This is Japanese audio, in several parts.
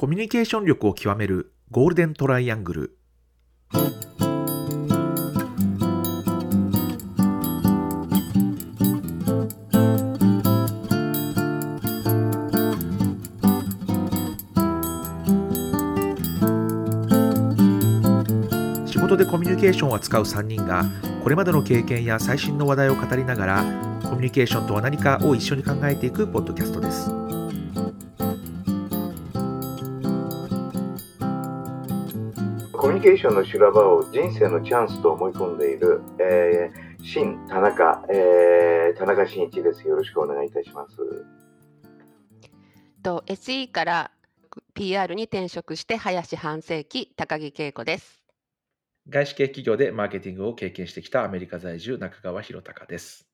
コミュニケーション力を極めるゴールデントライアングル。仕事でコミュニケーションを扱う3人がこれまでの経験や最新の話題を語りながらコミュニケーションとは何かを一緒に考えていくポッドキャストです。ニケーションの修羅場を人生のチャンスと思い込んでいる、えー、新田中、えー、田中真一です。よろしくお願いいたします。と SE から PR に転職して林半世紀高木恵子です。外資系企業でマーケティングを経験してきたアメリカ在住中川博隆です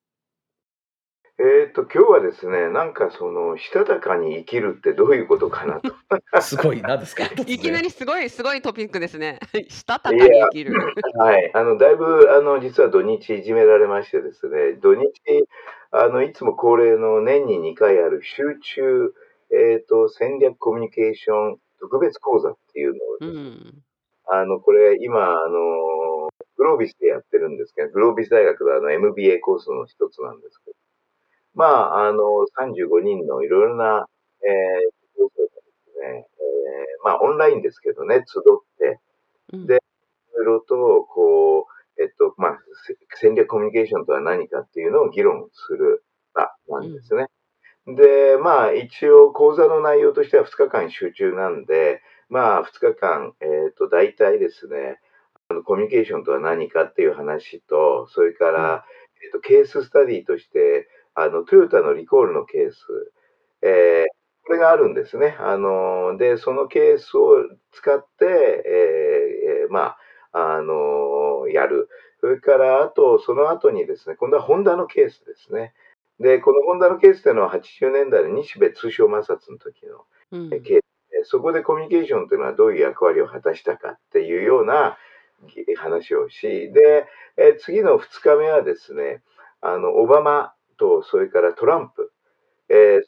えっ、と、今日はですね、なんかその、したたかに生きるってどういうことかなと。すごい何ですか いきなりすごいすごいトピックですね。したたかに生きる。はい。あの、だいぶ、あの、実は土日いじめられましてですね、土日、あの、いつも恒例の年に2回ある集中、えっ、と、戦略コミュニケーション特別講座っていうのを、うん。あの、これ今、あの、グロービスでやってるんですけど、グロービス大学のあの MBA コースの一つなんですけど、まあ、あの、35人のいろいろな、えー、ですね、えーまあ、オンラインですけどね、集って、うん。でいろいろと、こう、えっと、まあ、せ戦略コミュニケーションとは何かっていうのを議論する場なんですね。で、まあ、一応講座の内容としては2日間集中なんで、まあ、2日間、えっ、と、大体ですね、あのコミュニケーションとは何かっていう話と、それから、えっ、と、ケーススタディとして、あの、トヨタのリコールのケース、えーこれがあるんですね。あの、で、そのケースを使って、えーえーまあ、あの、やる。それから、あと、その後にですね、今度はホンダのケースですね。で、このホンダのケースっていうのは80年代の日米通商摩擦の時のうんケースで、そこでコミュニケーションっていうのはどういう役割を果たしたかっていうような話をし、で、えー次の2日目はですね、あの、オバマと、それからトランプ、えー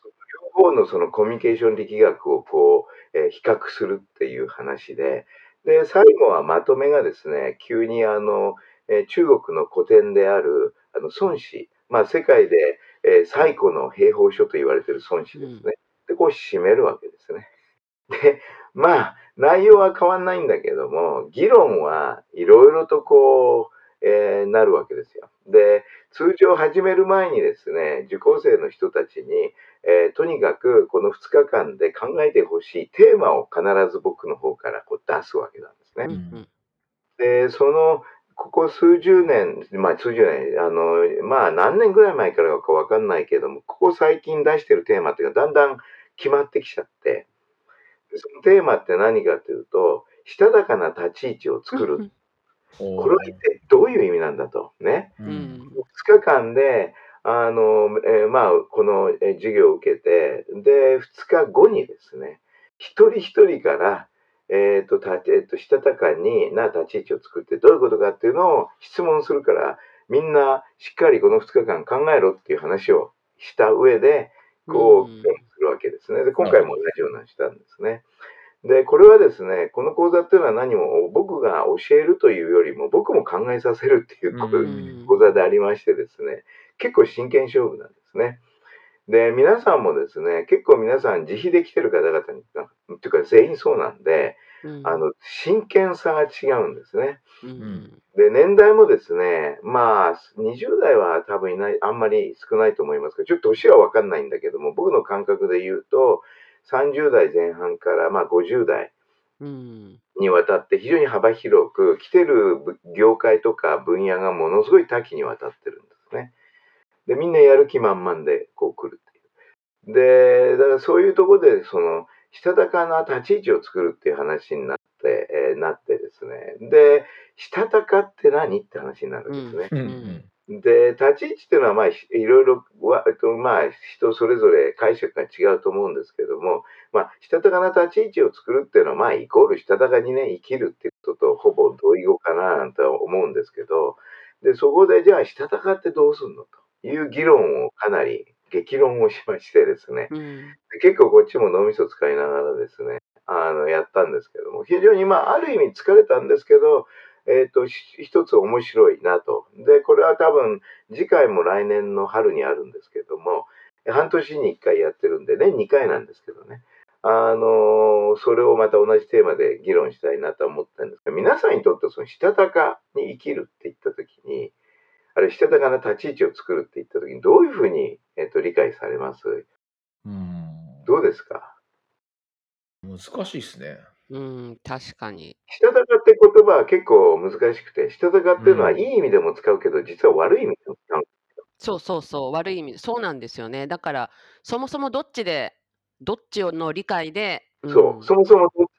両方のそのコミュニケーション力学をこう、えー比較するっていう話で、で、最後はまとめがですね、急にあの、えー中国の古典である、あの、孫子、まあ、世界で、えー最古の兵法書と言われている孫子ですね。で、こう締めるわけですね。で、まあ、内容は変わんないんだけども、議論はいろいろとこう、えーなるわけですよ。で、通常始める前にですね、受講生の人たちに、えーとにかくこの2日間で考えてほしいテーマを必ず僕の方からこう出すわけなんですね。で、その、ここ数十年、まあ数十年、あの、まあ何年ぐらい前からかわかんないけども、ここ最近出してるテーマっていうのがだんだん決まってきちゃって、でそのテーマって何かというと、したたかな立ち位置を作る。これは一体どういう意味なんだと？ね？ううんん2日間で、あの、えーまあ、このえー授業を受けて、で、2日後にですね、一人一人から、えっ、と、たえっ、と、したたかにな立ち位置を作ってどういうことかっていうのを質問するから、みんなしっかりこの2日間考えろっていう話をした上で、こう、うん議論するわけですね。で、今回も同じようなのしたんですね。で、これはですね、この講座っていうのは何も僕が教えるというよりも、僕も考えさせるっていう講座でありましてですね、結構真剣勝負なんですね。で、皆さんもですね、結構皆さん自費で来てる方々に、っていうか全員そうなんで、うんあの、真剣さが違うんですね。うんで、年代もですね、まあ、20代は多分いない、あんまり少ないと思いますけど、ちょっと年はわかんないんだけども、僕の感覚で言うと、30代前半から、まあ50代うんにわたって非常に幅広く、来てるぶ業界とか分野がものすごい多岐にわたってるんですね。で、みんなやる気満々でこう来るっていう。で、だからそういうところで、その、したたかな立ち位置を作るっていう話になって、えーなってですね。で、したたかって何って話になるんですね。うんで、立ち位置っていうのは、まあ、いいろいろまあ、人それぞれ解釈が違うと思うんですけども、まあ、したたかな立ち位置を作るっていうのは、まあ、イコールしたたかにね、生きるっていうこととほぼ同意語かな、なんて思うんですけど、で、そこで、じゃあ、したたかってどうすんのという議論をかなり激論をしましてですね、うん。で結構こっちも脳みそ使いながらですね、あの、やったんですけども、非常に、まあ、ある意味疲れたんですけど、えっ、と、ひ一つ面白いなと。で、これは多分、次回も来年の春にあるんですけども、半年に1回やってるんで、年2回なんですけどね。あのそれをまた同じテーマで議論したいなと思ってるんですが、皆さんにとってそのしたたかに生きるって言ったときに、あれ、したたかな立ち位置を作るって言ったときに、どういうふうに、えっと理解されます？うん。どうですか？難しいですね。うん、確かに。したたかって言葉は結構難しくて、したたかっていうのはうんいい意味でも使うけど、実は悪い意味でも使う。そうそうそう、悪い意味で、そうなんですよね。だから、そもそもどっちで、どっちの理解で、そう、んそもそもどっち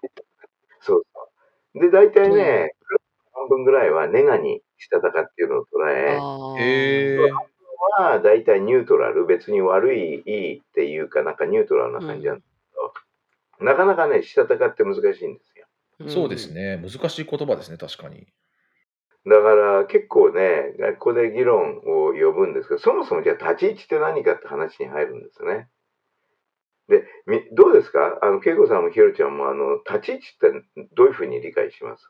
そうそう。で、大体うんね、半分ぐらいはネガにしたたかっていうのを捉え、あーへえ。は大体ニュートラル、別に悪い、いいっていうか、なんかニュートラルな感じなんでなかなかね、したたかって難しいんですよ。そうですね。難しい言葉ですね、確かに。だから結構ね、ここで議論を呼ぶんですけど、そもそもじゃあ立ち位置って何かって話に入るんですね。で、みどうですか？あの、恵子さんもひろちゃんも、あの、立ち位置ってどういうふうに理解します？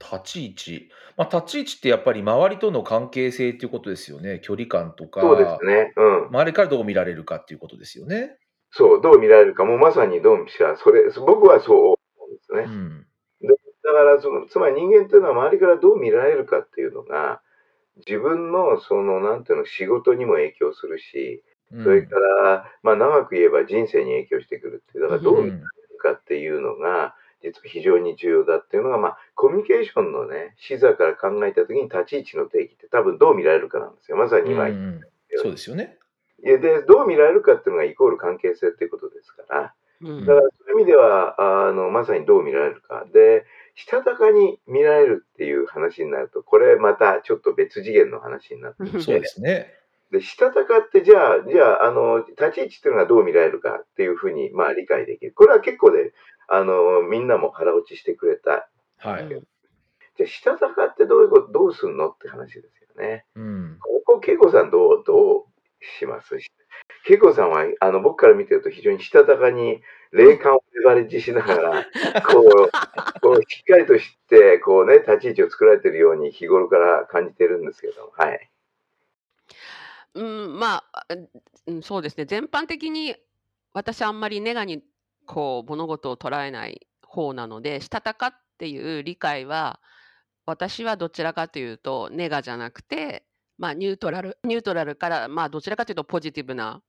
立ち位置？まあ、立ち位置ってやっぱり周りとの関係性っていうことですよね。距離感とか、そうですね。うん。周りからどう見られるかっていうことですよね。そう、どう見られるか、もうまさにドンピシャ、それ、僕はそう思うんですね。うん。だからその、つまり人間っていうのは周りからどう見られるかっていうのが、自分のその、なんていうの、仕事にも影響するし、うんそれから、まあ長く言えば人生に影響してくるっていう、だからどう見られるかっていうのが、実は非常に重要だっていうのが、まあコミュニケーションのね、視座から考えたときに立ち位置の定義って多分どう見られるかなんですよ。まさに今うんうんそうですよね。いやで、どう見られるかっていうのがイコール関係性っていうことですから、うんだからそういう意味では、あの、まさにどう見られるか。で、したたかに見られるっていう話になると、これまたちょっと別次元の話になってきて、そうですね。で、したたかってじゃあ、じゃあ、あの、立ち位置っていうのがどう見られるかっていうふうに、まあ理解できる。これは結構ね、あの、みんなも腹落ちしてくれた。はい。じゃあ、したたかってどういうこと、どうすんのって話ですよね。うん。ここ、恵子さんどう、どうします恵子さんは、あの、僕から見てると非常にしたたかに霊感をレバレッジしながら、こう、こうしっかりと知って、こうね、立ち位置を作られてるように日頃から感じてるんですけど、はい。うん、まあ、そうですね。全般的に私あんまりネガにこう物事を捉えない方なので、したたかっていう理解は、私はどちらかというとネガじゃなくて、まあニュートラル、ニュートラルから、まあどちらかというとポジティブな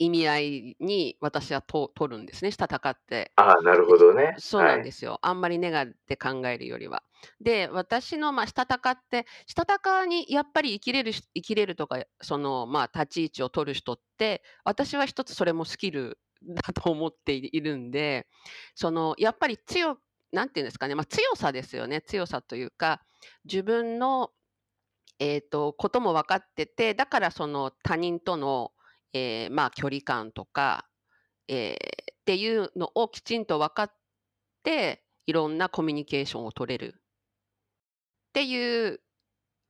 意味合いに私はと取るんですね。したたかって。ああ、なるほどね。そうなんはいですよ。あんまりネガで考えるよりは。で、私の、まあ、したたかって、したたかにやっぱり生きれるし、生きれるとか、その、まあ、立ち位置を取る人って、私は一つそれもスキルだと思っているんで、その、やっぱり強、なんていうんですかね、まあ、強さですよね。強さというか、自分の、えっと、ことも分かってて、だからその他人との、えーまあ、距離感とか、えーっていうのをきちんと分かっていろんなコミュニケーションを取れるっていう、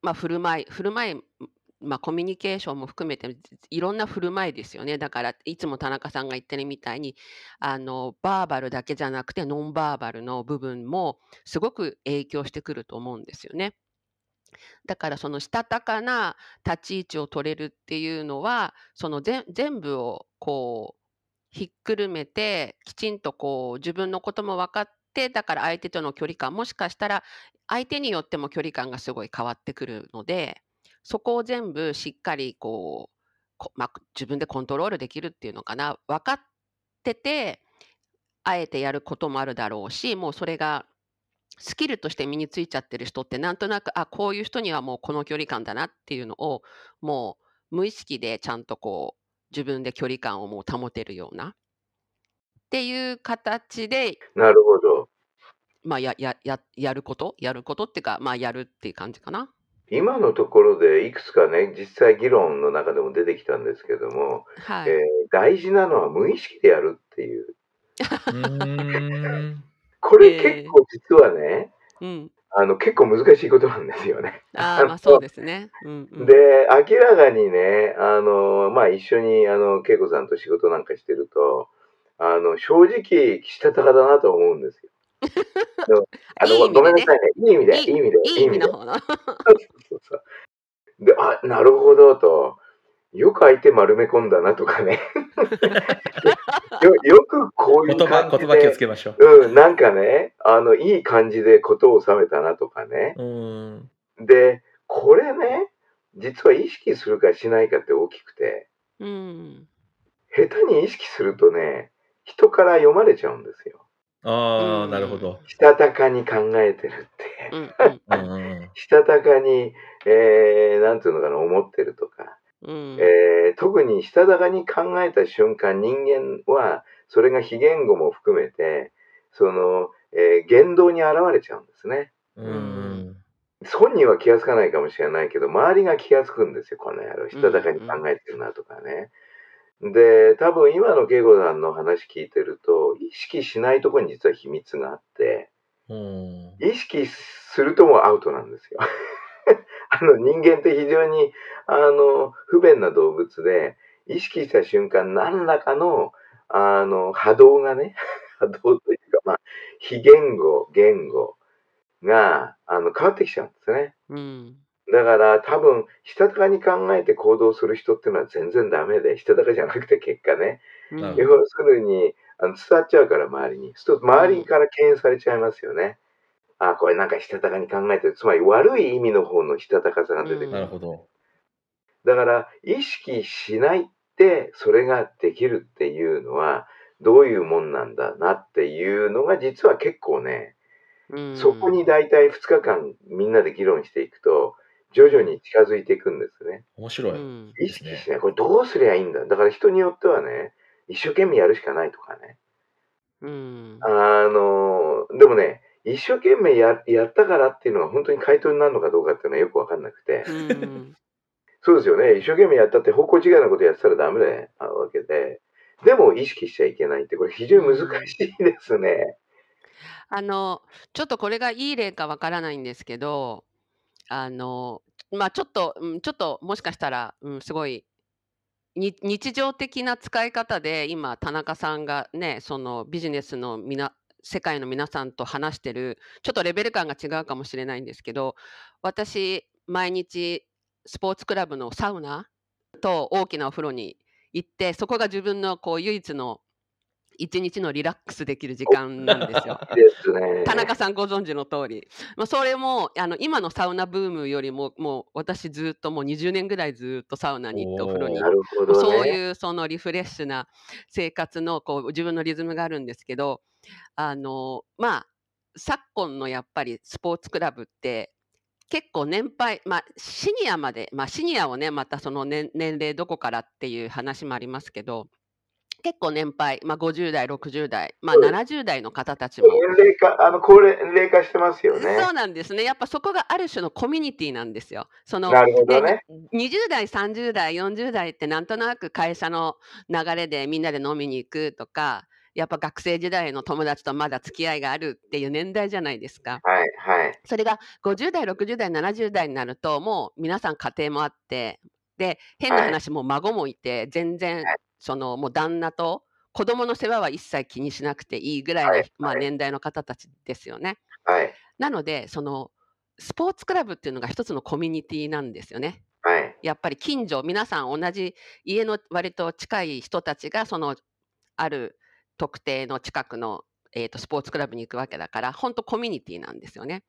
まあ、振る舞い振る舞い、まあ、コミュニケーションも含めていろんな振る舞いですよねだからいつも田中さんが言ってるみたいにあのバーバルだけじゃなくてノンバーバルの部分もすごく影響してくると思うんですよね。だからそのしたたかな立ち位置を取れるっていうのはその全部をこうひっくるめてきちんとこう自分のことも分かってだから相手との距離感もしかしたら相手によっても距離感がすごい変わってくるのでそこを全部しっかりこうまあ、自分でコントロールできるっていうのかな。分かっててあえてやることもあるだろうしもうそれがスキルとして身についちゃってる人ってなんとなくあこういう人にはもうこの距離感だなっていうのをもう無意識でちゃんとこう自分で距離感をもう保てるようなっていう形で、なるほど。まあ、ややややること？やることっていうか、まあ、やるっていう感じかな。今のところでいくつかね、実際議論の中でも出てきたんですけども、はい。えー大事なのは無意識でやるっていう。う。これえー結構実はね、うん、あの結構難しいことなんですよね。ああまあそうですね。うんうん、で、明らかにね、あの、まあ、一緒に、あの、恵子さんと仕事なんかしてると、あの、正直、したたかだなと思うんですよ。あの、ねごめんなさいね。いい意味で、いいいい意味で、いい意味で。の方の。そうそうそう。で、あ、なるほどと。よく相手丸め込んだなとかね。よよくこういう言葉、感じ言葉気をつで、けましょう。うん、なんかね、あの、いい感じで事を収めたなとかね。で、これね、実は意識するかしないかって大きくて、うん。下手に意識するとね、人から読まれちゃうんですよ。ああ、うんなるほど。したたかに考えてるって。したたかに、えー、なんていうのかな、思ってるとか。うんえー特にしたたかに考えた瞬間、人間は、それが非言語も含めて、その、えー言動に現れちゃうんですね。うん。うん本人は気がつかないかもしれないけど、周りが気がつくんですよ、この野郎。したたかに考えてるなとかね。で、多分今の慶吾さんの話聞いてると、意識しないところに実は秘密があって、うん。意識するともうアウトなんですよ。あ の人間って非常にあの不便な動物で、意識した瞬間何らかのあの波動がね、波動というか、まあ、非言語、言語があの変わってきちゃうんですね。うんだから多分、したたかに考えて行動する人っていうのは全然ダメで、したたかじゃなくて結果ね、うん要するにあの伝わっちゃうから周りに。そうすると周りから敬遠されちゃいますよね。あ、これなんかしたたかに考えてる。つまり悪い意味の方のしたたかさが出てくる。なるほど。だから意識しないってそれができるっていうのはどういうもんなんだなっていうのが実は結構ね、うんそこに大体2日間みんなで議論していくと徐々に近づいていくんですね。面白い。うん意識しない。これどうすりゃいいんだ？だから人によってはね、一生懸命やるしかないとかね。うんあの、でもね、一生懸命ややったからっていうのが本当に回答になるのかどうかっていうのはよくわかんなくて。うんそうですよね。一生懸命やったって方向違いなことやってたらダメなわけで。でも意識しちゃいけないって、これ非常に難しいですね。あのちょっとこれがいい例かわからないんですけどあのまあちょっと、うん、ちょっともしかしたら、うん、すごいに日常的な使い方で今田中さんがねそのビジネスのみな世界の皆さんと話してるちょっとレベル感が違うかもしれないんですけど私毎日スポーツクラブのサウナと大きなお風呂に行ってそこが自分のこう唯一の一日のリラックスできる時間なんですよ。ですね。田中さんご存知の通り、まあ、それもあの今のサウナブームよりももう私ずっともう20年ぐらいずっとサウナに行ってお風呂にね。そういうそのリフレッシュな生活のこう自分のリズムがあるんですけどあのまあ昨今のやっぱりスポーツクラブって結構年配、まあ、シニアまで、まあ、シニアをねまたその年年齢どこからっていう話もありますけど結構年配、まあ、50代60代、まあ、そうです70代の方たちも年齢化、あの、高齢齢化してますよね。そうなんですね。やっぱそこがある種のコミュニティなんですよ。そのなるほどね。20代、30代、40代ってなんとなく会社の流れでみんなで飲みに行くとか、やっぱ学生時代の友達とまだ付き合いがあるっていう年代じゃないですか。はい、はい。それが50代、60代、70代になるともう皆さん家庭もあって、で、変なはい話もう孫もいて、全然はいそのもう旦那と子供の世話は一切気にしなくていいぐらいの、はいまあ、はい年代の方たちですよね。はい、なので、そのスポーツクラブっていうのが一つのコミュニティなんですよね。はい。やっぱり近所、皆さん同じ家の割と近い人たちが、そのある特定の近くの、えー、とスポーツクラブに行くわけだから、本当コミュニティなんですよね。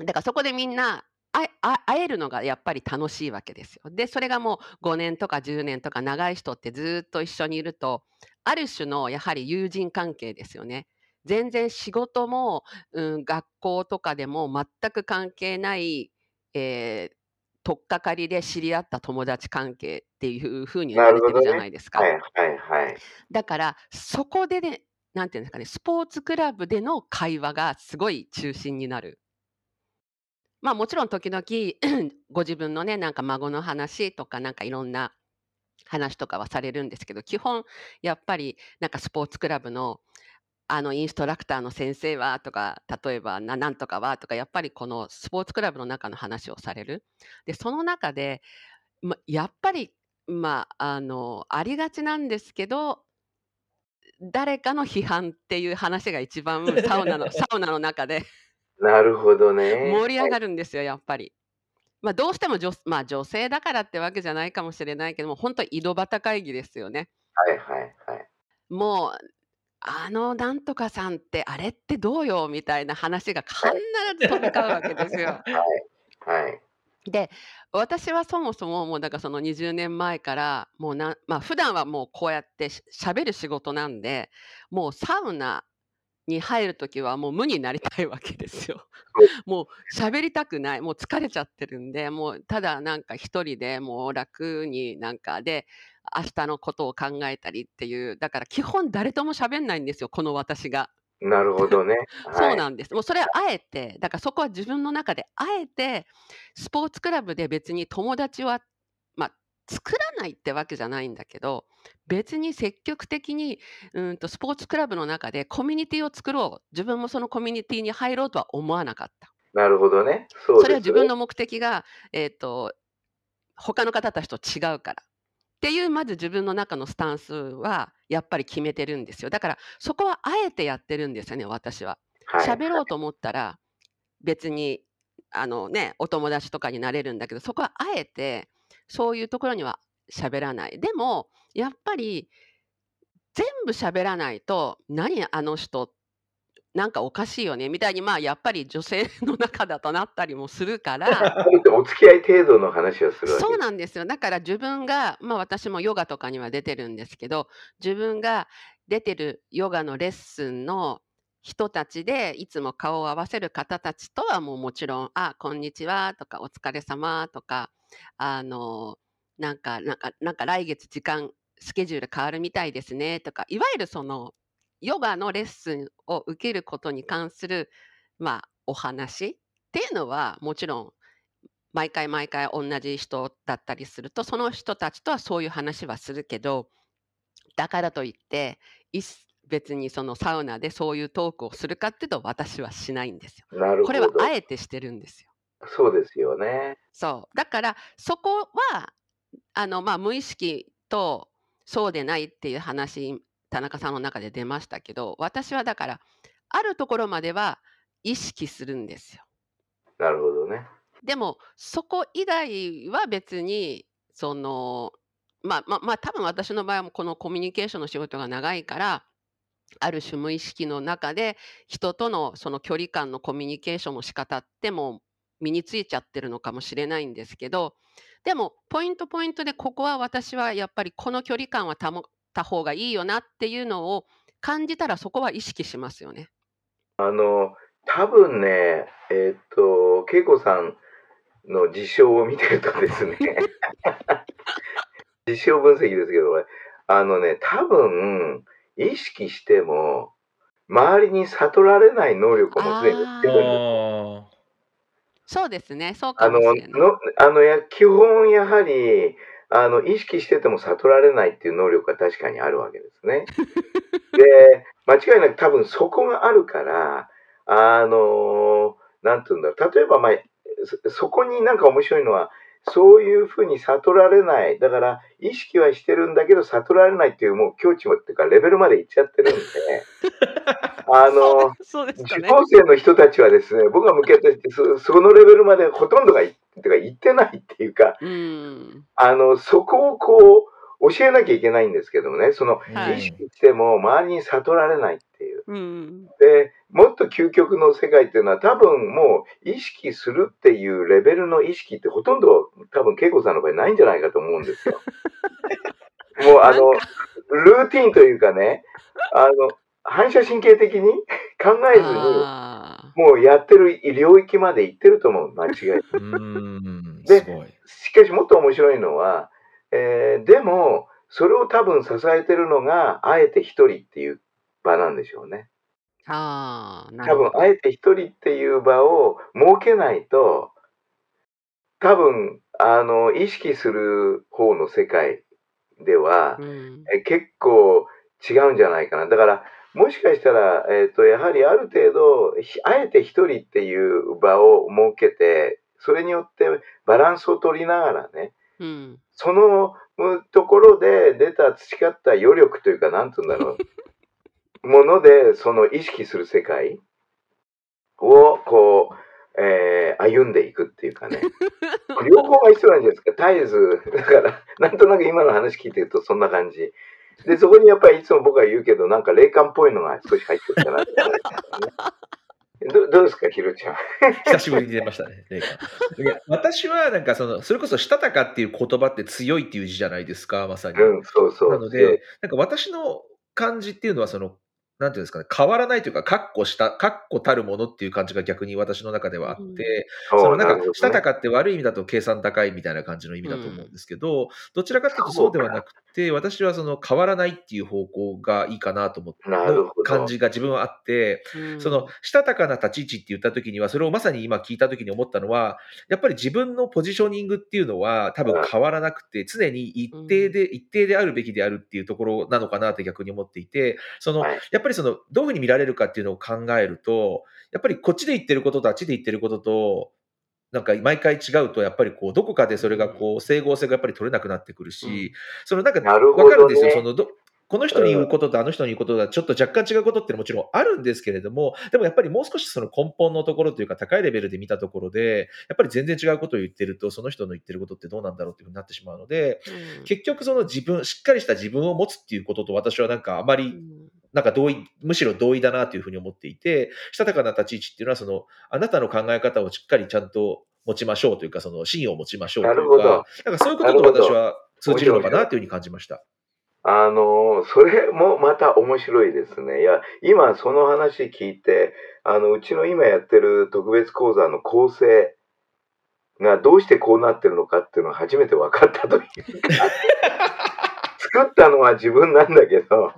だからそこでみんな会え会会えるのがやっぱり楽しいわけですよ。で、それがもう5年とか10年とか長い人ってずっと一緒にいると、ある種のやはり友人関係ですよね。全然仕事も、うん、学校とかでも全く関係ない、えー、取っかかりで知り合った友達関係っていうふうに言われてるじゃないですか。はい、はい、はい。だからそこでね、なんていうんですかね、スポーツクラブでの会話がすごい中心になる。まあもちろん時々 ご自分のね、なんか孫の話とかなんかいろんな話とかはされるんですけど、基本やっぱりなんかスポーツクラブのあのインストラクターの先生はとか、例えばななんとかはとか、やっぱりこのスポーツクラブの中の話をされる。で、その中で、ま、やっぱり、まあ、あの、ありがちなんですけど、誰かの批判っていう話が一番サウナの サウナの中でなるほどね。盛り上がるんですよ、やっぱり。まあ、どうしても女,、まあ、女性だからってわけじゃないかもしれないけども、本当井戸端会議ですよね。はいはいはい。もう、あのなんとかさんってあれってどうよみたいな話が必ず飛び交うわけですよ。はい。で私はそもそももうだからその20年前からもうなまあ普段はもうこうやってししゃべる仕事なんでもうサウナに入る時はもう無になりたいわけですよ。もう喋りたくないもう疲れちゃってるんでもうただなんか一人でもう楽になんかで明日のことを考えたりっていうだから基本誰とも喋んないんですよこの私が。なるほどね。そうなんです。もうそれはあえて、だからそこは自分の中であえて、スポーツクラブで別に友達は、まあ、作らないってわけじゃないんだけど、別に積極的にうんとスポーツクラブの中でコミュニティを作ろう、自分もそのコミュニティに入ろうとは思わなかった。なるほどね。そねそれは自分の目的が、えっ、と、他の方たちと違うから。っていうまず自分の中のスタンスはやっぱり決めてるんですよ。だからそこはあえてやってるんですよね、私は。はい喋ろうと思ったら別にあのねお友達とかになれるんだけどそこはあえてそういうところには喋らない。でもやっぱり全部喋らないと何あの人なんかおかしいよねみたいにまあやっぱり女性の中だとなったりもするから。お付き合い程度の話をするそうなんですよ。だから自分がまあ私もヨガとかには出てるんですけど自分が出てるヨガのレッスンの人たちでいつも顔を合わせる方たちとはもうもちろん「あこんにちは」とか「お疲れ様とかあのなんかなんかなんか来月時間スケジュール変わるみたいですねとかいわゆるそのヨガのレッスンを受けることに関するまあお話っていうのはもちろん毎回毎回同じ人だったりするとその人たちとはそういう話はするけどだからといって別にそのサウナでそういうトークをするかっていうと私はしないんですよ。これはあえてしてるんですよ。そうですよね。そうだからそこはあの、まあ、無意識とそうでないっていう話田中さんの中で出ましたけど私はだからあるところまでは意識するんですよ。なるほどね。でもそこ以外は別にそのまあまあまあ多分私の場合はこのコミュニケーションの仕事が長いからある種無意識の中で人とのその距離感のコミュニケーションの仕方ってもう身についちゃってるのかもしれないんですけどでもポイントポイントでここは私はやっぱりこの距離感は保った方がいいよなっていうのを感じたらそこは意識しますよね。あの、多分ね、えーっと、恵子さんの事象を見てるとですね、事象分析ですけど、あのね、多分、意識しても、周りに悟られない能力をもうすでに持ってるんですあそうですねそうあのかもしれない。のあのや基本やはりあの意識してても悟られないっていう能力が確かにあるわけですね。で間違いなく多分そこがあるからあのなんて言うんだろう例えば、まあ、そそこになんか面白いのはそういうふうに悟られない。だから意識はしてるんだけど悟られないっていうもう境地もっていうかレベルまでいっちゃってるんで。あのね。受講生の人たちはですね、僕が向けてそそのレベルまでほとんどがいてか行ってないっていうか、うん。あのそこをこう教えなきゃいけないんですけどもね、その意識しても周りに悟られないっう。うんで、もっと究極の世界っていうのは多分もう意識するっていうレベルの意識ってほとんど多分恵子さんの場合ないんじゃないかと思うんですよ。もうあの、ルーティンというかね、あの、反射神経的に考えずに、あもうやってる領域まで行ってると思う、間違いなく。ですごい。しかしもっと面白いのは、えーでも、それを多分支えてるのが、あえて一人っていう場なんでしょうね。ーあーな多るほど。分、あえて一人っていう場を設けないと、多分、あの、意識する方の世界ではう、んえ結構違うんじゃないかな。だから、もしかしたら、えっ、と、やはりある程度、ひあえて一人っていう場を設けて、それによってバランスを取りながらね、うんそのうんところで出た培った余力というか、なんて言うんだろう。もので、その意識する世界を、こう、えー歩んでいくっていうかね。両方が必要なんじゃないですか。絶えず、だから、なんとなく今の話聞いてるとそんな感じ。で、そこにやっぱりいつも僕は言うけど、なんか霊感っぽいのが少し入ってるかなって思いますね。どどうですか、ひろちゃん？久しぶりに出ましたね、霊感。いや私はなんかその、それこそしたたかっていう言葉って強いっていう字じゃないですか、まさに。うん、そうそう。なので、なんか私の感じっていうのは、その、なんていうんですかね、変わらないというか、確固した、確固たるものっていう感じが逆に私の中ではあって、そうそのなんか、したたかって悪い意味だと計算高いみたいな感じの意味だと思うんですけど、どちらかというとそうではなくて、私はその変わらないっていう方向がいいかなと思って、感じが自分はあって、うん。その、したたかな立ち位置って言った時には、それをまさに今聞いた時に思ったのは、やっぱり自分のポジショニングっていうのは多分変わらなくて、常に一定で、一定であるべきであるっていうところなのかなって逆に思っていて、その、はい。やっぱりその、どういうふうに見られるかっていうのを考えると、やっぱりこっちで言ってることとあっちで言ってることと、なんか毎回違うと、やっぱりこう、どこかでそれがこう、整合性がやっぱり取れなくなってくるし、そのなんか、わかるんですよ。そのど、この人に言うこととあの人に言うことがちょっと若干違うことってもちろんあるんですけれども、でもやっぱりもう少しその根本のところというか高いレベルで見たところで、やっぱり全然違うことを言ってると、その人の言ってることってどうなんだろうっていうふうになってしまうので、うん。結局その自分、しっかりした自分を持つっていうことと私はなんかあまりうんなんか同意、むしろ同意だなというふうに思っていて、したたかな立ち位置っていうのは、その、あなたの考え方をしっかりちゃんと持ちましょうというか、その信を持ちましょうというか、なんかそういうことと私は通じるのかなというふうに感じました。あの、それもまた面白いですね。いや、今その話聞いて、あの、うちの今やってる特別講座の構成がどうしてこうなってるのかっていうのが初めて分かったというか、作ったのは自分なんだけど、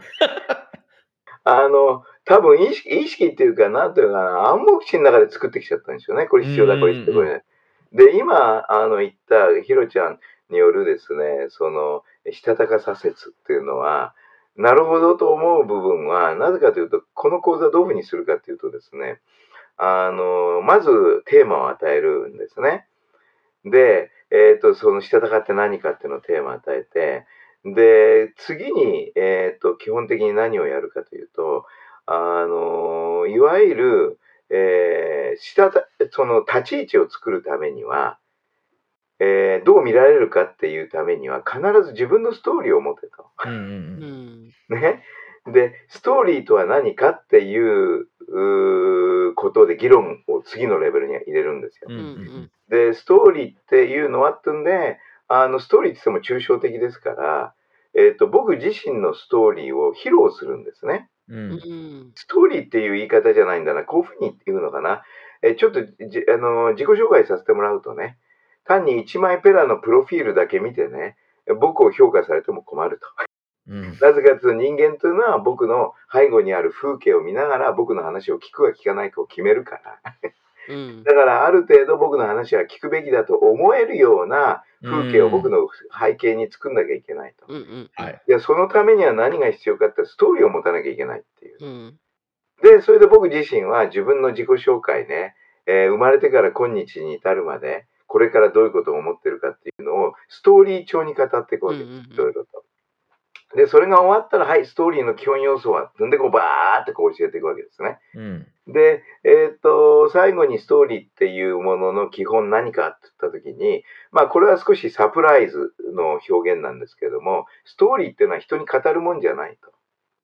あの、多分意識、意識っていうか、なんていうかな、暗黙知の中で作ってきちゃったんですよね。これ必要だ、これ必要だ、これね。で、今、あの、言った、ひろちゃんによるですね、その、したたかさ説っていうのは、なるほどと思う部分は、なぜかというと、この講座どういうふうにするかというとですね、あの、まずテーマを与えるんですね。で、えっ、と、そのしたたかって何かっていうのをテーマを与えて、で、次に、えっ、と、基本的に何をやるかというと、あの、いわゆる、えーしたた、その立ち位置を作るためには、えーどう見られるかっていうためには、必ず自分のストーリーを持てと。うんうんううんんね。で、ストーリーとは何かっていうことで議論を次のレベルに入れるんですよう。んうんで、ストーリーっていうのはってんで、あの、ストーリーって言っても抽象的ですから、えっ、と、僕自身のストーリーを披露するんですね。うんストーリーっていう言い方じゃないんだな。こういうふうに言うのかな。えちょっとじあの自己紹介させてもらうとね、単に1枚ペラのプロフィールだけ見てね、僕を評価されても困ると。うんなぜかというと人間というのは僕の背後にある風景を見ながら僕の話を聞くか聞かないかを決めるから。うんだからある程度僕の話は聞くべきだと思えるような風景を僕の背景に作んなきゃいけないと。い。いや、そのためには何が必要かってストーリーを持たなきゃいけないっていう。うんで、それで僕自身は自分の自己紹介ね、えー生まれてから今日に至るまで、これからどういうことを思ってるかっていうのをストーリー調に語っていくわけです。うんうんうんいろいろと？で、それが終わったら、はい、ストーリーの基本要素は、んでこうバーってこう教えていくわけですね。うんで、えっ、と、最後にストーリーっていうものの基本何かって言った時に、まあこれは少しサプライズの表現なんですけども、ストーリーっていうのは人に語るもんじゃないと。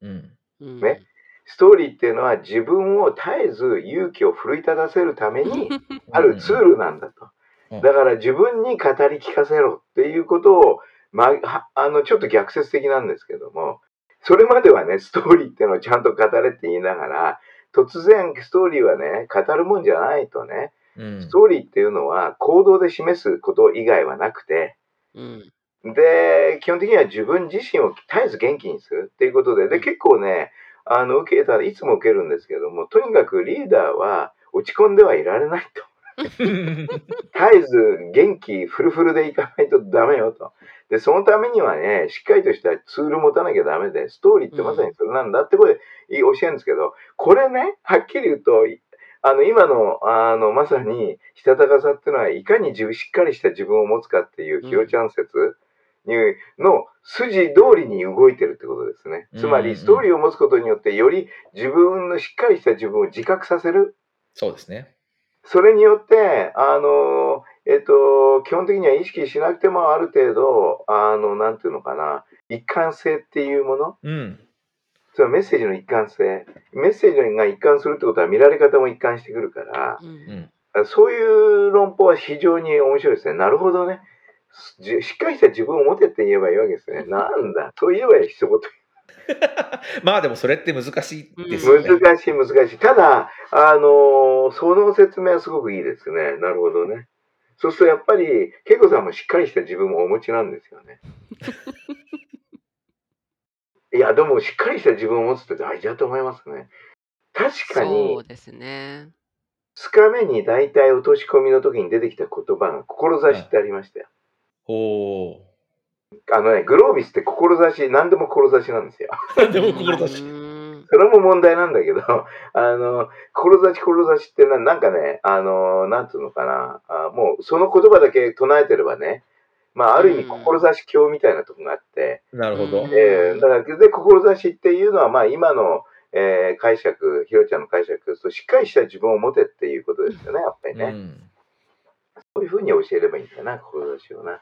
うんうんねストーリーっていうのは自分を絶えず勇気を奮い立たせるために あるツールなんだとうん。だから自分に語り聞かせろっていうことを、まあ、あの、ちょっと逆説的なんですけども、それまではね、ストーリーっていうのをちゃんと語れって言いながら、突然ストーリーはね、語るもんじゃないとね、うんストーリーっていうのは行動で示すこと以外はなくて、うんで、基本的には自分自身を絶えず元気にするっていうことで、で、結構ね、あの、受けたらいつも受けるんですけども、とにかくリーダーは落ち込んではいられないと。絶えず元気フルフルでいかないとダメよと。で、そのためにはね、しっかりとしたツール持たなきゃダメで、ストーリーってまさにそれなんだってこれ教えるんですけど、これね、はっきり言うと、いあの、今の、あの、まさに、したたかさっていうのは、いかに自分しっかりした自分を持つかっていう、うんヒロちゃん説にの筋通りに動いてるってことですね。つまり、ストーリーを持つことによって、より自分のしっかりした自分を自覚させる。そうですね。それによって、あの、えっと、基本的には意識しなくてもある程度、あの、なんていうのかな、一貫性っていうもの、うん。それはメッセージの一貫性。メッセージが一貫するってことは見られ方も一貫してくるから、うんうん。そういう論法は非常に面白いですね。なるほどね。じしっかりした自分を持てって言えばいいわけですね。なんだ。と言えば一言。まあでもそれって難しいですよね。難しい難しい。ただ、あのーその説明はすごくいいですね。なるほどね。そうするとやっぱり、恵子さんもしっかりした自分をお持ちなんですよね。いや、でもしっかりした自分を持つって大事だと思いますね。確かにそう、ですね。2日目に大体落とし込みの時に出てきた言葉が志ってありましたよ。おあのね、グロービスって志、何でも志なんですよ。ー。でも志。うんそれも問題なんだけど、あの、志、志ってな、なんかね、あの、なんつうのかな、あもうその言葉だけ唱えてればね、まあ、ある意味、うん志教みたいなとこがあって、なるほど。うんえーだから、で、志っていうのは、まあ、今の、えー解釈、ひろちゃんの解釈そうしっかりした自分を持てっていうことですよね、やっぱりね。うん。そういうふうに教えればいいんだよな、志をな。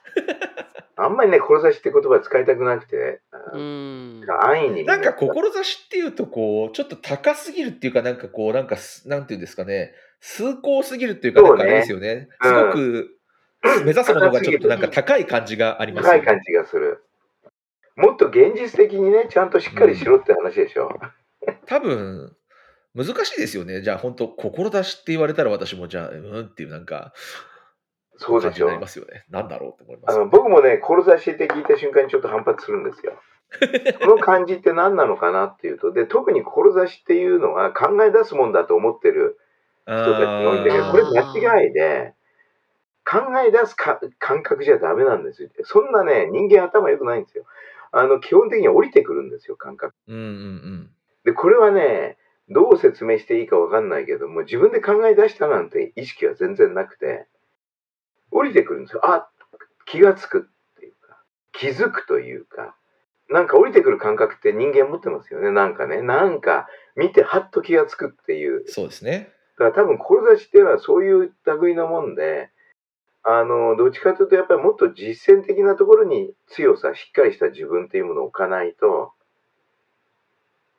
あんまりね、志って言葉使いたくなくて、あうん。安易にみなんか志っていうとこうちょっと高すぎるっていうかなんかこうなんかすなんていうんですかね。崇高すぎるっていうかなんかあれですよね。うんすごく目指すものがちょっとなんか高い感じがありますよね。高い感じがする。もっと現実的にね、ちゃんとしっかりしろって話でしょ。多分難しいですよね。じゃあ本当志って言われたら私もじゃあうんっていうなんかそうでなり。ますよねなんだろうって思いますあの僕もね、志って聞いた瞬間にちょっと反発するんですよ。この感じって何なのかなっていうと、で、特に志っていうのは考え出すもんだと思ってる人たちが多いんだけど、これ間違いで、考え出すか感覚じゃダメなんですよ。そんなね、人間頭良くないんですよ。あの、基本的に降りてくるんですよ、感覚。うんうんうんで、これはね、どう説明していいかわかんないけども、自分で考え出したなんて意識は全然なくて、降りてくるんですよ。あ、気がつくっていうか、気づくというか、なんか降りてくる感覚って人間持ってますよね。なんかね、なんか見てはっと気がつくっていう。そうですねだから多分、志っていうのはそういう類のもんで、あの、どっちかというと、やっぱりもっと実践的なところに強さ、しっかりした自分っていうものを置かないと、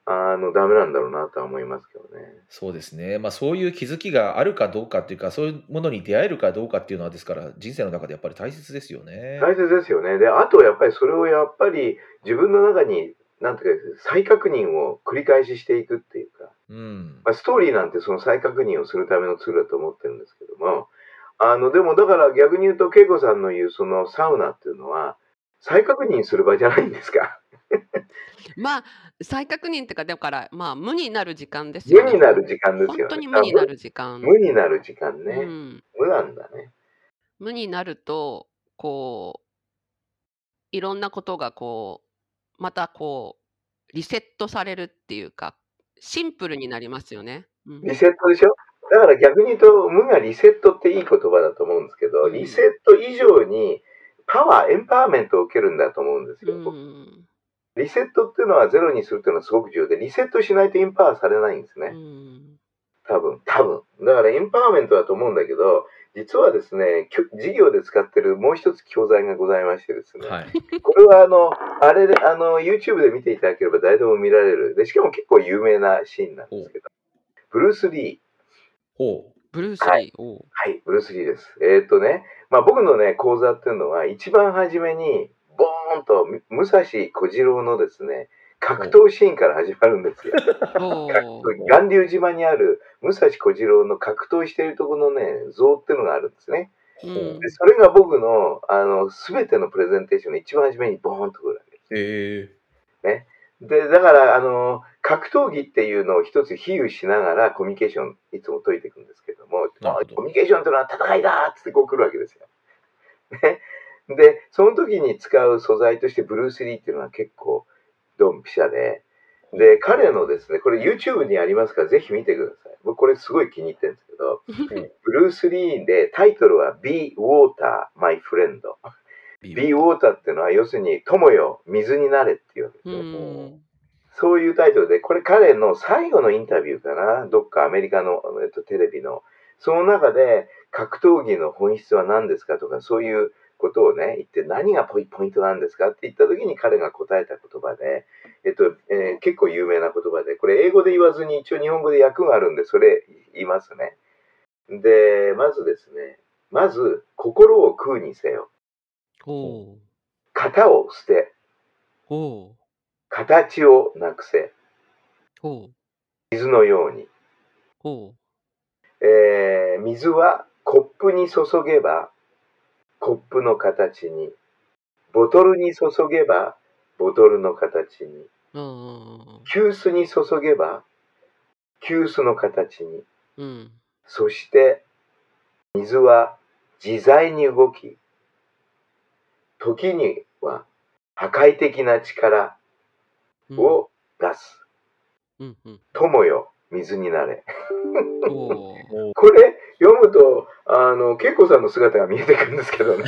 あの、ダメなんだろうなとは思いますけどね。そうですねまあそういう気づきがあるかどうかっていうかそういうものに出会えるかどうかっていうのはですから人生の中でやっぱり大切ですよね大切ですよね。で、あとやっぱりそれをやっぱり自分の中に、なんていうか、再確認を繰り返ししていくっていうか、うんまあ、ストーリーなんてその再確認をするためのツールだと思ってるんですけども、あの、でもだから逆に言うと、恵子さんの言うそのサウナっていうのは、再確認する場じゃないんですか？まあ再確認っていうかだからまあ無になる時間ですよね。無になる時間ですよね。本当に無になる時間。無になる時間ね。うん、無なんだね。無になるとこういろんなことがこうまたこうリセットされるっていうかシンプルになりますよね。うんリセットでしょ？だから逆に言うと、無がリセットっていい言葉だと思うんですけど、うんリセット以上にパワー、エンパワーメントを受けるんだと思うんですよ。うんリセットっていうのはゼロにするっていうのはすごく重要で、リセットしないとエンパワーされないんですうね。ん多分、多分。だからエンパワーメントだと思うんだけど、実はですね、授業で使ってるもう一つ教材がございましてですね、はいこれはあの、あれで、あの、YouTube で見ていただければ誰でも見られる。で、しかも結構有名なシーンなんですけど、ブルース・リー。ほうブルース・はリー。おうはい、ブルース・リーです。えーっとね、まあ僕のね、講座っていうのは、一番初めに、ボーンと、武蔵小次郎のですね、格闘シーンから始まるんですよ。巌流島にある武蔵小次郎の格闘しているところのね、像っていうのがあるんですね。ほううんでそれが僕の、あの、すべてのプレゼンテーションの一番初めにボーンとくるわけです。えで、だから、あの、格闘技っていうのを一つ比喩しながらコミュニケーションいつも解いていくんですけども、コミュニケーションというのは戦いだっつってこう来るわけですよ。ね。で、その時に使う素材としてブルース・リーっていうのは結構ドンピシャで、で、彼のですね、これ YouTube にありますからぜひ見てください。僕これすごい気に入ってるんですけど、ブルース・リーでタイトルは Be Water, My Friend。be water っていうのは要するに友よ、水になれっていうわけですうね。ん。そういうタイトルで、これ彼の最後のインタビューかな、どっかアメリカの、えっと、テレビの。その中で、格闘技の本質は何ですかとか、そういうことをね、言って何がポイポイントなんですかって言った時に彼が答えた言葉で、えっと、えー結構有名な言葉で、これ英語で言わずに一応日本語で訳があるんで、それ言いますね。で、まずですね、まず、心を空にせよ。型を捨て。形をなくせ。水のように。ほえー水はコップに注げばコップの形に、ボトルに注げばボトルの形に。急須に注げば急須の形に、うん。そして水は自在に動き、時には破壊的な力うん。を出す。うん。うん。友よ、水になれ。これ読むと、あの、恵子さんの姿が見えてくるんですけどね、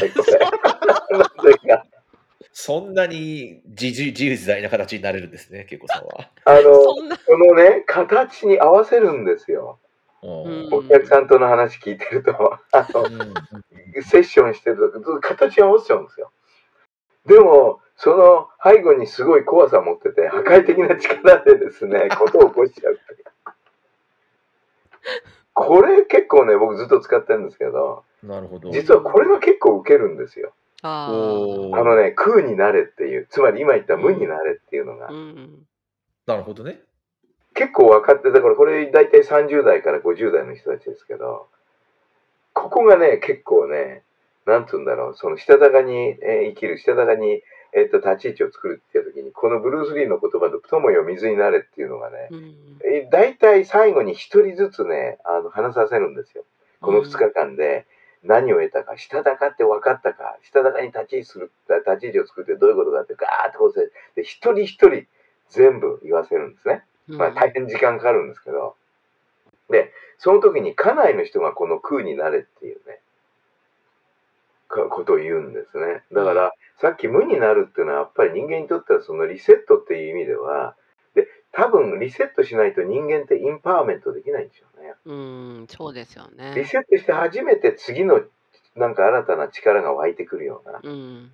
そんなに自由自由自在な形になれるんですね、恵子さんは。あの、そんな。このね、形に合わせるんですよ。うんお客さんとの話聞いてると、あの、セッションしてると形に合わせちゃうんですよ。でも、その背後にすごい怖さを持ってて、破壊的な力でですね、ことを起こしちゃうっていう。これ結構ね、僕ずっと使ってるんですけど、なるほど。実はこれが結構受けるんですよ。あのね、空になれっていう、つまり今言った無になれっていうのがあ。う、ん。なるほどね。結構分かって、だからこれ大体30代から50代の人たちですけど、ここがね、結構ね、なんつうんだろう、そのしたたかに、えー生きる、したたかに、えっと、立ち位置を作るっていう時に、このブルース・リーの言葉で、友よ水になれっていうのがね、うん。えー大体最後に一人ずつね、あの、話させるんですよ。この2日間で何を得たか、したたかって分かったか、したたかに立ち位置する、立ち位置を作ってどういうことかってガーッとこうせで、一人一人全部言わせるんですね。まあ大変時間かかるんですけど。で、その時に家内の人がこの空になれっていうね、かことを言うんですね。だから、さっき無になるっていうのはやっぱり人間にとってはそのリセットっていう意味では、で、多分リセットしないと人間ってインパワーメントできないんでしょうね。うん。そうですよリね。セットして初めて次のなんか新たな力が湧いてくるような。うん。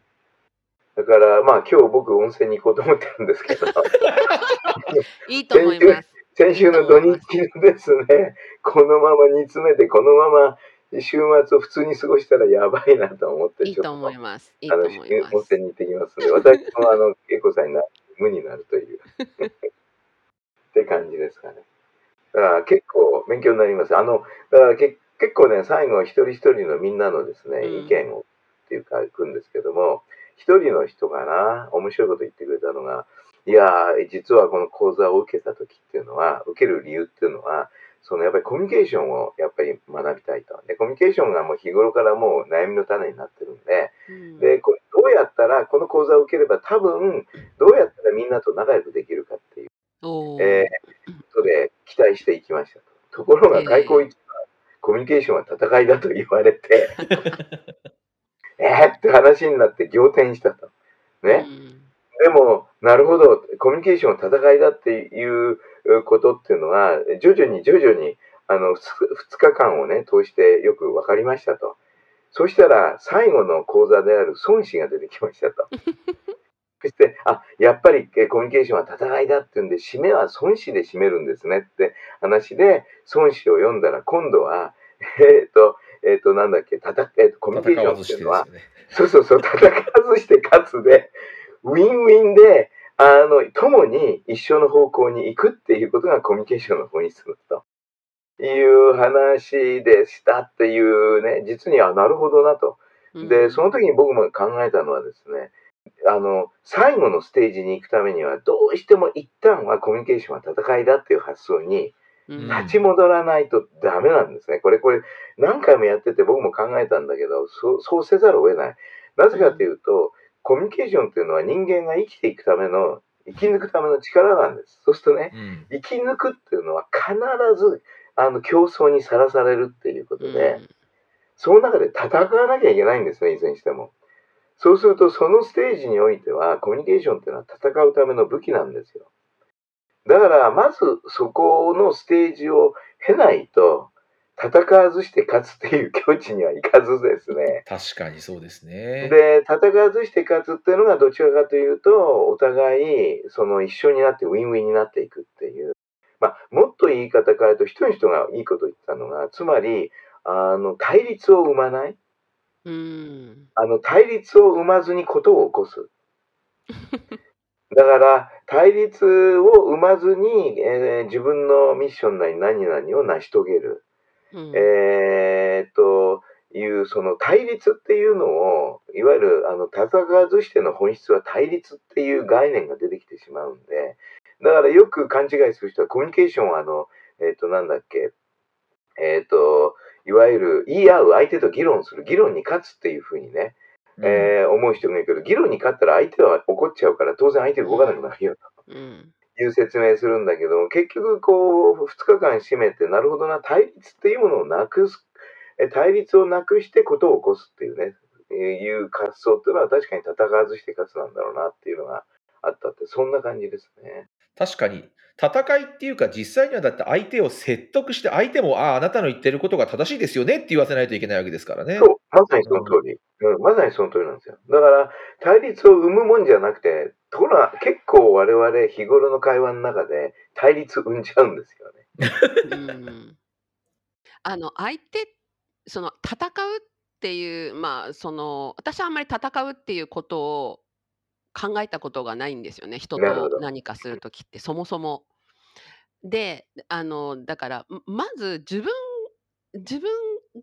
だからまあ今日僕温泉に行こうと思ってるんですけど、いいと思います。先週の土日のですね、このまま煮詰めて、このまま週末を普通に過ごしたらやばいなと思って、いいとちょっと思います。いいとあの思います。温泉に行ってきますので、私もあの、恵子さんにな無になるという、って感じですかね。だから結構勉強になります。あの、だからけ結構ね、最後一人一人のみんなのですね、うん意見をっていうか、行くんですけども、一人の人がな、面白いこと言ってくれたのが、いやー、実はこの講座を受けた時っていうのは、受ける理由っていうのは、そのやっぱりコミュニケーションをやっぱり学びたいと。で、コミュニケーションがもう日頃からもう悩みの種になってるんで、うんで、これどうやったら、この講座を受ければ多分、どうやったらみんなと仲良くできるかっていうおーえことで期待していきましたと。ところが、ええ開口一番、コミュニケーションは戦いだと言われて、えーって話になって仰天したと。ね。うんでも、なるほど、コミュニケーションは戦いだっていうことっていうのは、徐々に徐々に、あの、2日間をね、通してよく分かりましたと。そしたら、最後の講座である孫子が出てきましたと。そして、あ、やっぱりえコミュニケーションは戦いだっていうんで、締めは孫子で締めるんですねって話で、孫子を読んだら、今度は、えっ、と、えっ、と、なんだっけ、たたえーとコミュニケーションっていうのはね。そうそうそう、戦わずして勝つで、ウィンウィンで、あの、共に一緒の方向に行くっていうことがコミュニケーションの本質だと。いう話でしたっていうね、実にはなるほどなと。で、その時に僕も考えたのはですね、あの、最後のステージに行くためには、どうしても一旦はコミュニケーションは戦いだっていう発想にうん立ち戻らないとダメなんですね。これ、これ、何回もやってて僕も考えたんだけど、そうそうせざるを得ない。なぜかというと、コミュニケーションっていうのは人間が生きていくための、生き抜くための力なんです。そうするとね、うん生き抜くっていうのは必ず、あの、競争にさらされるっていうことで、その中で戦わなきゃいけないんですね、いずれにしても。そうすると、そのステージにおいては、コミュニケーションっていうのは戦うための武器なんですよ。だから、まずそこのステージを経ないと、戦わずして勝つっていう境地にはいかずですね。確かにそうですね。で、戦わずして勝つっていうのがどちらかというと、お互い、その一緒になってウィンウィンになっていくっていう。まあ、もっと言い方変えると、一人の人がいいこと言ったのが、つまり、あの、対立を生まない。うん。あの、対立を生まずにことを起こす。だから、対立を生まずに、えー自分のミッションなり何々を成し遂げる。うん。えーっと、いう、その対立っていうのを、いわゆる、あの、戦わずしての本質は対立っていう概念が出てきてしまうんで、だからよく勘違いする人はコミュニケーションは、あの、えーっと、なんだっけ、えーっと、いわゆる言い合う相手と議論する、議論に勝つっていうふうにね、うん。えー思う人がいるけど、議論に勝ったら相手は怒っちゃうから、当然相手動かなくなるようん。いう説明するんだけど、結局こう、2日間締めて、なるほどな、対立っていうものをなくす、対立をなくしてことを起こすっていうね、いう活動っていうのは確かに戦わずして勝つなんだろうなっていうのがあったって、そんな感じですね。確かに戦いっていうか実際にはだって相手を説得して相手もあああなたの言ってることが正しいですよねって言わせないといけないわけですからね。そう、まさにその通り。うん、まさにその通りなんですよ。だから、対立を生むもんじゃなくて、ところが結構我々日頃の会話の中で対立生んじゃうんですよね。うんあの相手その戦うっていうまあその私はあんまり戦うっていうことを考えたことがないんですよね人と何かする時ってそもそも。であのだからんまず自分自分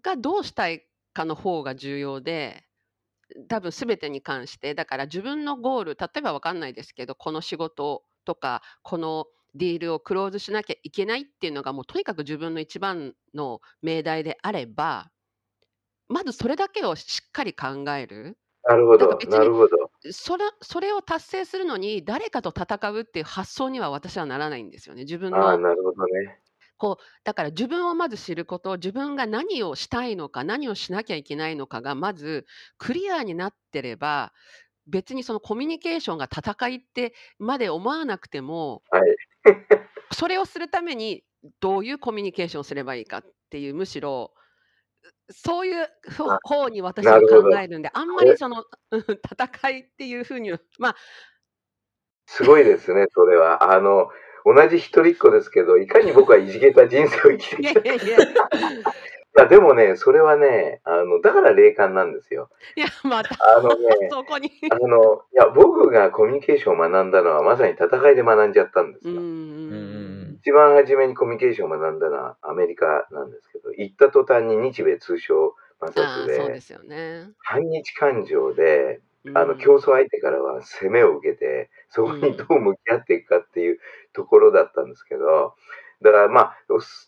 がどうしたいかの方が重要で多分全てに関してだから自分のゴール例えば分かんないですけどこの仕事とかこのディールをクローズしなきゃいけないっていうのがもうとにかく自分の一番の命題であればまずそれだけをしっかり考えるなるほどなるほど。それそれを達成するのに誰かと戦うっていう発想には私はならないんですよね自分ああ、のなるほどね。だから自分をまず知ること自分が何をしたいのか何をしなきゃいけないのかがまずクリアになってれば別にそのコミュニケーションが戦いってまで思わなくてもはい。それをするためにどういうコミュニケーションをすればいいかっていうむしろそういう方に私は考えるんであんまりそのうん戦いっていうふうにまあ すごいですね、それは。あの、同じ一人っ子ですけど、いかに僕はいじけた人生を生きていきた。やいやいやいや、でもね、それはね、あの、だから霊感なんですよ。いやまたあのね、そこにあの、いや、僕がコミュニケーションを学んだのはまさに戦いで学んじゃったんですよ。うんううんうんん一番初めにコミュニケーションを学んだのはアメリカなんですけど、行った途端に日米通商摩擦で、そうですよね。反日感情で、あの、うん競争相手からは攻めを受けて、そこにどう向き合っていくかっていうところだったんですけど、だからまあ、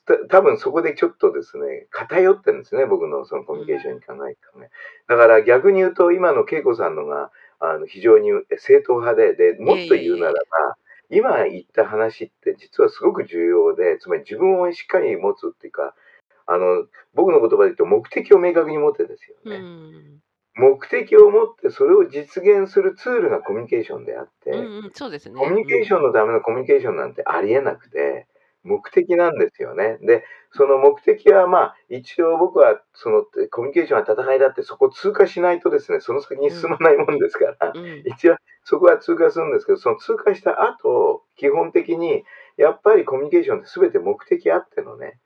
た多分そこでちょっとですね、偏ってるんですね、僕のそのコミュニケーションに考えて考え。だから逆に言うと、今の恵子さんのが、あの、非常に正統派で、で、もっと言うならば、今言った話って実はすごく重要で、つまり自分をしっかり持つっていうか、あの、僕の言葉で言うと目的を明確に持ってですようね。ん目的を持ってそれを実現するツールがコミュニケーションであって、うんうん、そうですね。コミュニケーションのためのコミュニケーションなんてありえなくて、目的なんですよね。で、その目的はまあ、一応僕はそのコミュニケーションは戦いだってそこを通過しないとですね、その先に進まないもんですから、うんうん一応そこは通過するんですけど、その通過した後、基本的にやっぱりコミュニケーションって全て目的あってのね。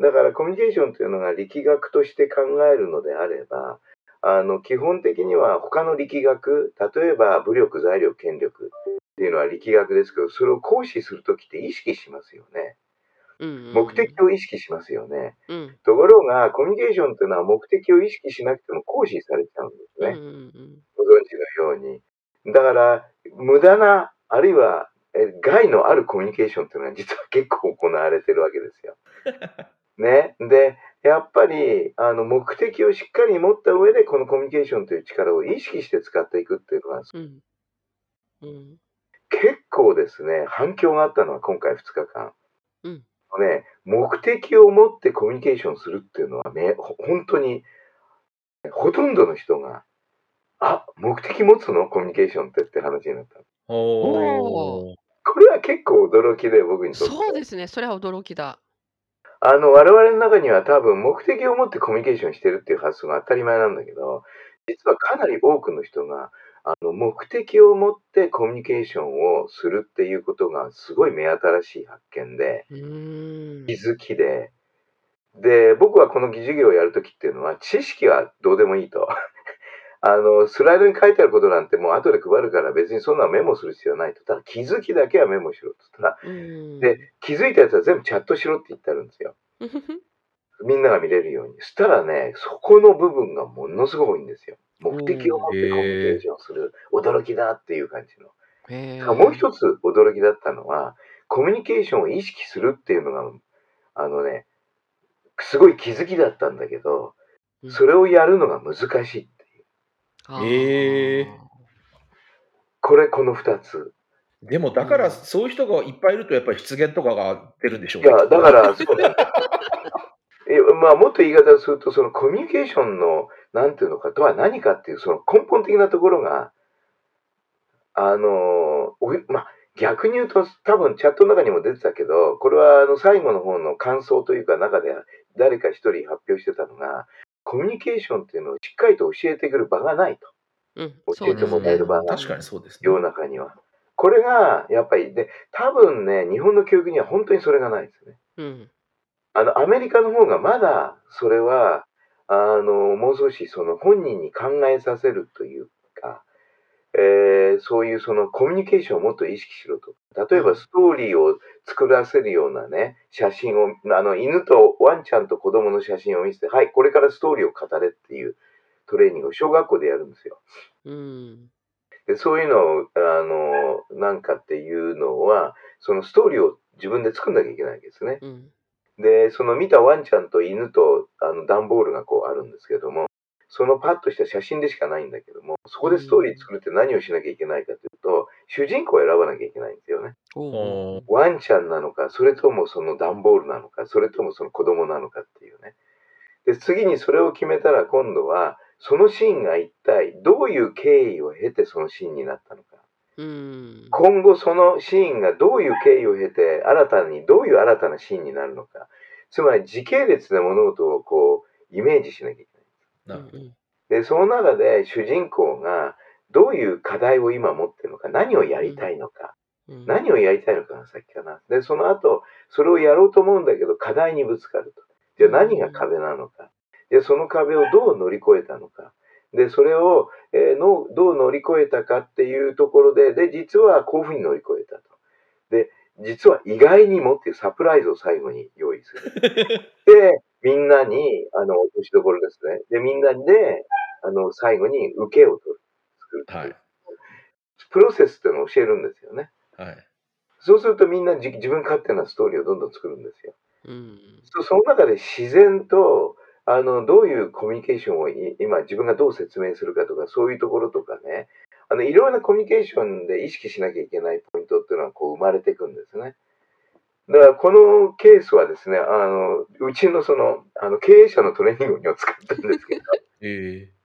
だからコミュニケーションというのが力学として考えるのであれば、あの基本的には他の力学、例えば武力、財力、権力っていうのは力学ですけど、それを行使するときって意識しますよね。うん目的を意識しますよね。うんところが、コミュニケーションっていうのは目的を意識しなくても行使されちゃうんですね。うんうんご存知のように。だから、無駄な、あるいは、え害のあるコミュニケーションっていうのは実は結構行われてるわけですよ。ね。で、やっぱり、あの、目的をしっかり持った上で、このコミュニケーションという力を意識して使っていくっていうのは、うんうん結構ですね、反響があったのは今回2日間。うんね、目的を持ってコミュニケーションするっていうのはめ、ほ本当に、ほとんどの人が、あ、目的持つの？コミュニケーションってって話になった。おー。これは結構驚きで、僕にとって。そうですね。それは驚きだ。あの、我々の中には多分目的を持ってコミュニケーションしてるっていう発想が当たり前なんだけど、実はかなり多くの人が、あの、目的を持ってコミュニケーションをするっていうことがすごい目新しい発見で、気。づきで、で、僕はこの授業をやるときっていうのは、知識はどうでもいいと。あの、スライドに書いてあることなんてもう後で配るから別にそんなのメモする必要はないと。ただ気づきだけはメモしろって言ったら、うんで、気づいたやつは全部チャットしろって言ってあるんですよ。みんなが見れるように。そしたらね、そこの部分がものすごく多いんですよ。目的を持ってコミュニケーションする。驚きだっていう感じの。もう一つ驚きだったのは、コミュニケーションを意識するっていうのが、あのね、すごい気づきだったんだけど、うんそれをやるのが難しいっていう。あへえこれ、この二つ。でも、だから、そういう人がいっぱいいると、やっぱり失言とかが出るんでしょういや、だから、そうだ。えまあ、もっと言い方をすると、そのコミュニケーションの、なんていうのかとは何かっていう、その根本的なところが、あの、おいまあ、逆に言うと、多分チャットの中にも出てたけど、これはあの最後の方の感想というか中で誰か一人発表してたのが、コミュニケーションっていうのをしっかりと教えてくる場がないと。うん、教えてもらえね。る場が確かにそうですね。世の中には。これが、やっぱり、で、多分ね、日本の教育には本当にそれがないですね。うん。あの、アメリカの方がまだ、それは、あの、もう少しその本人に考えさせるというか、えーそういうそのコミュニケーションをもっと意識しろと。例えばストーリーを作らせるようなね、写真を、あの、犬とワンちゃんと子供の写真を見せて、はい、これからストーリーを語れっていうトレーニングを小学校でやるんですよ。うん。でそういうのを、あの、なんかっていうのは、そのストーリーを自分で作んなきゃいけないわけですね。うん。で、その見たワンちゃんと犬とあの段ボールがこうあるんですけども、そのパッとした写真でしかないんだけども、そこでストーリー作るって何をしなきゃいけないかというと、主人公を選ばなきゃいけないんですよね。ワンちゃんなのか、それともその段ボールなのか、それともその子供なのかっていうね。で、次にそれを決めたら今度は、そのシーンが一体どういう経緯を経てそのシーンになったのか。うん。今後そのシーンがどういう経緯を経て新たにどういう新たなシーンになるのかつまり時系列で物事をこうイメージしなきゃいけないでその中で主人公がどういう課題を今持ってるのか何をやりたいのか、うん。何をやりたいのかが先かな。でその後それをやろうと思うんだけど課題にぶつかると。じゃあ何が壁なのか。でその壁をどう乗り越えたのか。でそれを、えーのどう乗り越えたかっていうところでで実はこういうふうに乗り越えたと。で実は意外にもっていうサプライズを最後に用意する。でみんなにあの落としどころですねでみんなであの最後に受けを取る作るっていうはい。プロセスっていうのを教えるんですよねはい。そうするとみんなじ自分勝手なストーリーをどんどん作るんですよ。うん。そその中で自然と、あの、どういうコミュニケーションをい今自分がどう説明するかとか、そういうところとかね、あの、いろんなコミュニケーションで意識しなきゃいけないポイントっていうのはこう生まれていくんですね。だからこのケースはですね、あの、うちのその、あの、経営者のトレーニングにも使ったんですけど、ええ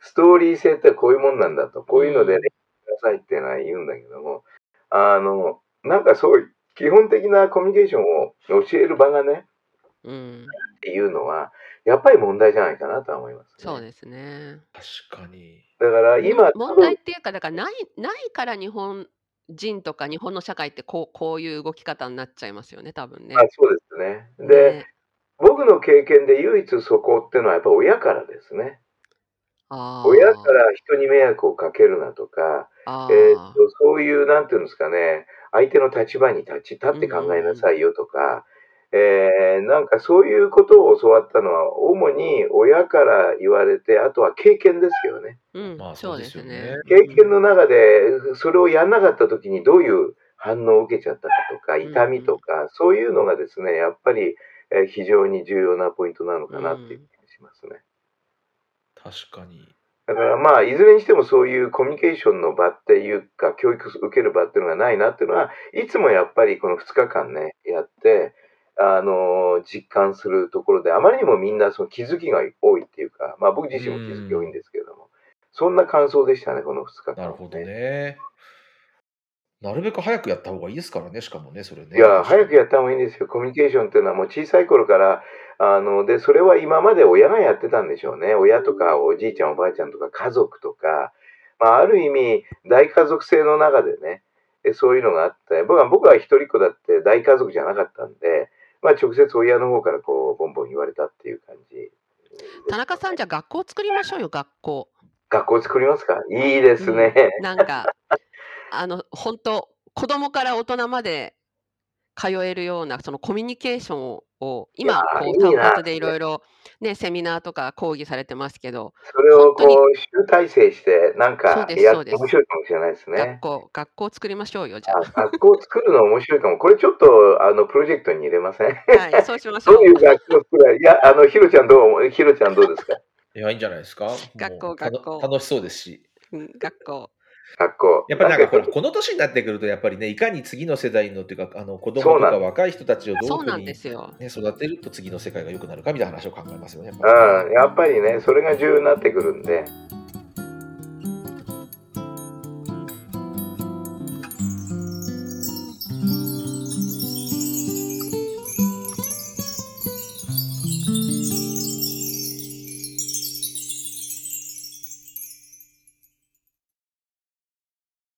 ストーリー性ってこういうもんなんだと、こういうので練習しなさいっていうのは言うんだけども、あの、なんかそういう基本的なコミュニケーションを教える場がね、うん。っていうのは、やっぱり問題じゃないかなとは思います、そうですね。確かに。だから今、多問分題っていうか、だからないないから日本人とか日本の社会ってこうこういう動き方になっちゃいますよね、多分ね。あそうですね。で、ね僕の経験で唯一そこっていうのはやっぱ親からですね。親から人に迷惑をかけるなとか、あえーーとそういう、なんていうんですかね、相手の立場に立ち、立って考えなさいよとか、えーなんかそういうことを教わったのは、主に親から言われて、あとは経験ですよね。うんまあそうですねよね。経験の中で、それをやんなかった時にどういう反応を受けちゃったかとか、ん痛みとか、そういうのがですね、やっぱり、えー非常に重要なポイントなのかなっていう気がしますね。確かに。だからまあ、いずれにしてもそういうコミュニケーションの場っていうか、教育受ける場っていうのがないなっていうのは、いつもやっぱりこの2日間ね、やって、あの実感するところで、あまりにもみんなその気づきが多いっていうか、まあ僕自身も気づき多いんですけれども、そんな感想でしたね、この2日間、なるほど。ね。なるべく早くやった方がいいですからね、しかもね、それね。いや、早くやった方がいいんですよ。コミュニケーションっていうのはもう小さい頃から、あの、で、それは今まで親がやってたんでしょうね。親とかおじいちゃんおばあちゃんとか家族とか、まあ、ある意味、大家族性の中でね、えそういうのがあって、僕は、僕は一人っ子だって大家族じゃなかったんで、まあ、直接親の方からこう、ボンボン言われたっていう感じ。田中さん、じゃあ学校作りましょうよ、学校。学校作りますか？いいですね。なんか、あの、本当子供から大人まで通えるような、そのコミュニケーションを、今、こ、いう単発でいろいろ、ね、セミナーとか講義されてますけど、それをこう、集大成して、なんかやって面白いかもしれないですね。学校、学校作りましょうよ、じゃあ学校作るの面白いかも。これちょっと、あの、プロジェクトに入れません？あ。はい、そうしましょうどう。いう学校作るいや、あの、ひろちゃんどう思うひろちゃんどうですか？いや、いいんじゃないですか？学校学校楽しそうですし。うん、学校。学校。やっぱりなんかほら、こ この年になってくると、やっぱりね、いかに次の世代のっていうか、あの子供とか若い人たちをどういうふうに、ですよ。ね、育てると次の世界が良くなるかみたいな話を考えますよね。やっぱりうん、やっぱりね、それが重要になってくるんで、